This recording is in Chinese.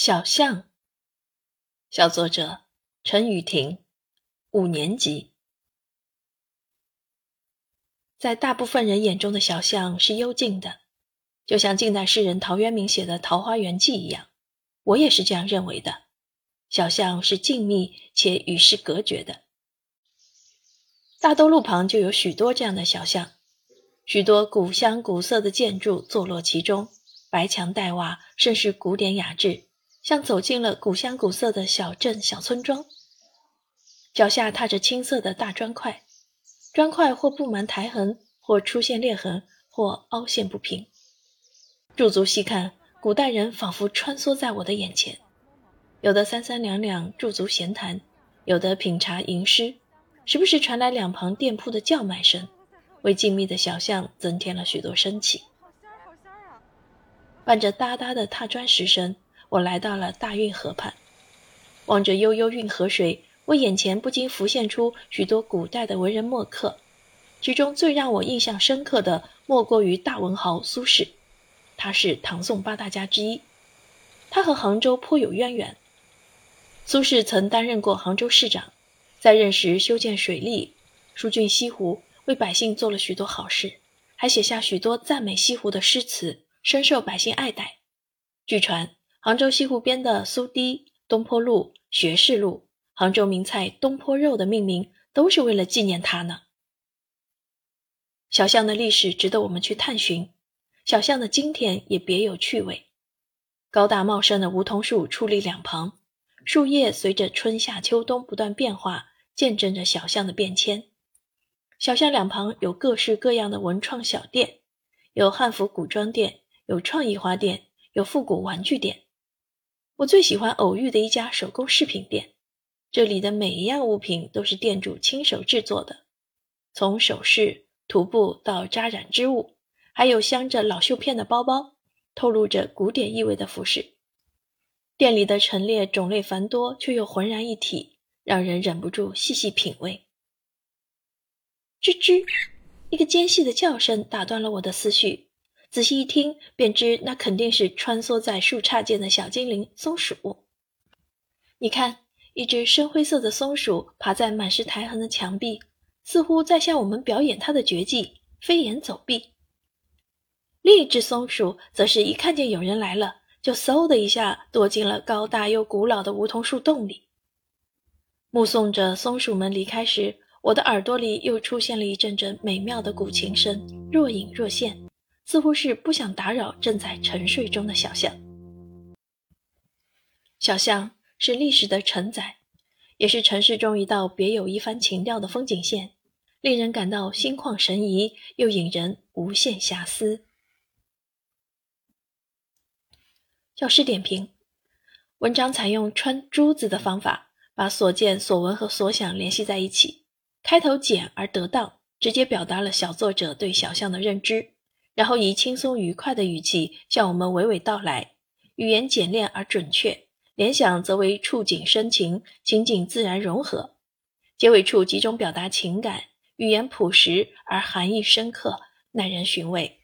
小象，小作者陈雨婷，五年级。在大部分人眼中的小象是幽静的，就像近代诗人陶渊明写的《桃花源记》一样，我也是这样认为的。小象是静谧且与世隔绝的。大都路旁就有许多这样的小巷，许多古香古色的建筑坐落其中，白墙黛瓦，甚是古典雅致。像走进了古香古色的小镇小村庄，脚下踏着青色的大砖块，砖块或布满苔痕，或出现裂痕，或凹陷不平。驻足细看，古代人仿佛穿梭在我的眼前，有的三三两两驻足闲谈，有的品茶吟诗，时不时传来两旁店铺的叫卖声，为静谧的小巷增添了许多生气。伴着哒哒的踏砖石声。我来到了大运河畔，望着悠悠运河水，我眼前不禁浮现出许多古代的文人墨客，其中最让我印象深刻的莫过于大文豪苏轼。他是唐宋八大家之一，他和杭州颇有渊源。苏轼曾担任过杭州市长，在任时修建水利、疏浚西湖，为百姓做了许多好事，还写下许多赞美西湖的诗词，深受百姓爱戴。据传。杭州西湖边的苏堤、东坡路、学士路，杭州名菜东坡肉的命名都是为了纪念他呢。小巷的历史值得我们去探寻，小巷的今天也别有趣味。高大茂盛的梧桐树矗立两旁，树叶随着春夏秋冬不断变化，见证着小巷的变迁。小巷两旁有各式各样的文创小店，有汉服古装店，有创意花店，有复古玩具店。我最喜欢偶遇的一家手工饰品店，这里的每一样物品都是店主亲手制作的，从首饰、涂布到扎染织物，还有镶着老绣片的包包，透露着古典意味的服饰。店里的陈列种类繁多，却又浑然一体，让人忍不住细细品味。吱吱，一个尖细的叫声打断了我的思绪。仔细一听，便知那肯定是穿梭在树杈间的小精灵松鼠。你看，一只深灰色的松鼠爬在满是苔痕的墙壁，似乎在向我们表演它的绝技——飞檐走壁。另一只松鼠则是一看见有人来了，就嗖的一下躲进了高大又古老的梧桐树洞里。目送着松鼠们离开时，我的耳朵里又出现了一阵阵美妙的古琴声，若隐若现。似乎是不想打扰正在沉睡中的小象。小象是历史的承载，也是城市中一道别有一番情调的风景线，令人感到心旷神怡，又引人无限遐思。教师点评：文章采用穿珠子的方法，把所见所闻和所想联系在一起，开头简而得当，直接表达了小作者对小象的认知。然后以轻松愉快的语气向我们娓娓道来，语言简练而准确，联想则为触景生情，情景自然融合。结尾处集中表达情感，语言朴实而含义深刻，耐人寻味。